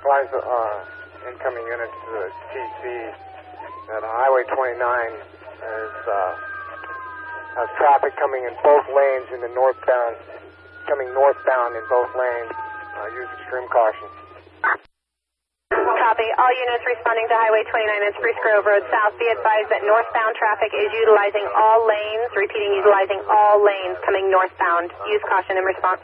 Flies uh, incoming units to the TC that Highway 29 is, uh, has traffic coming in both lanes in the northbound, coming northbound in both lanes. Uh, use extreme caution. Copy. All units responding to Highway 29 and Spruce Grove Road South, be advised that northbound traffic is utilizing all lanes, repeating, utilizing all lanes coming northbound. Use caution in response.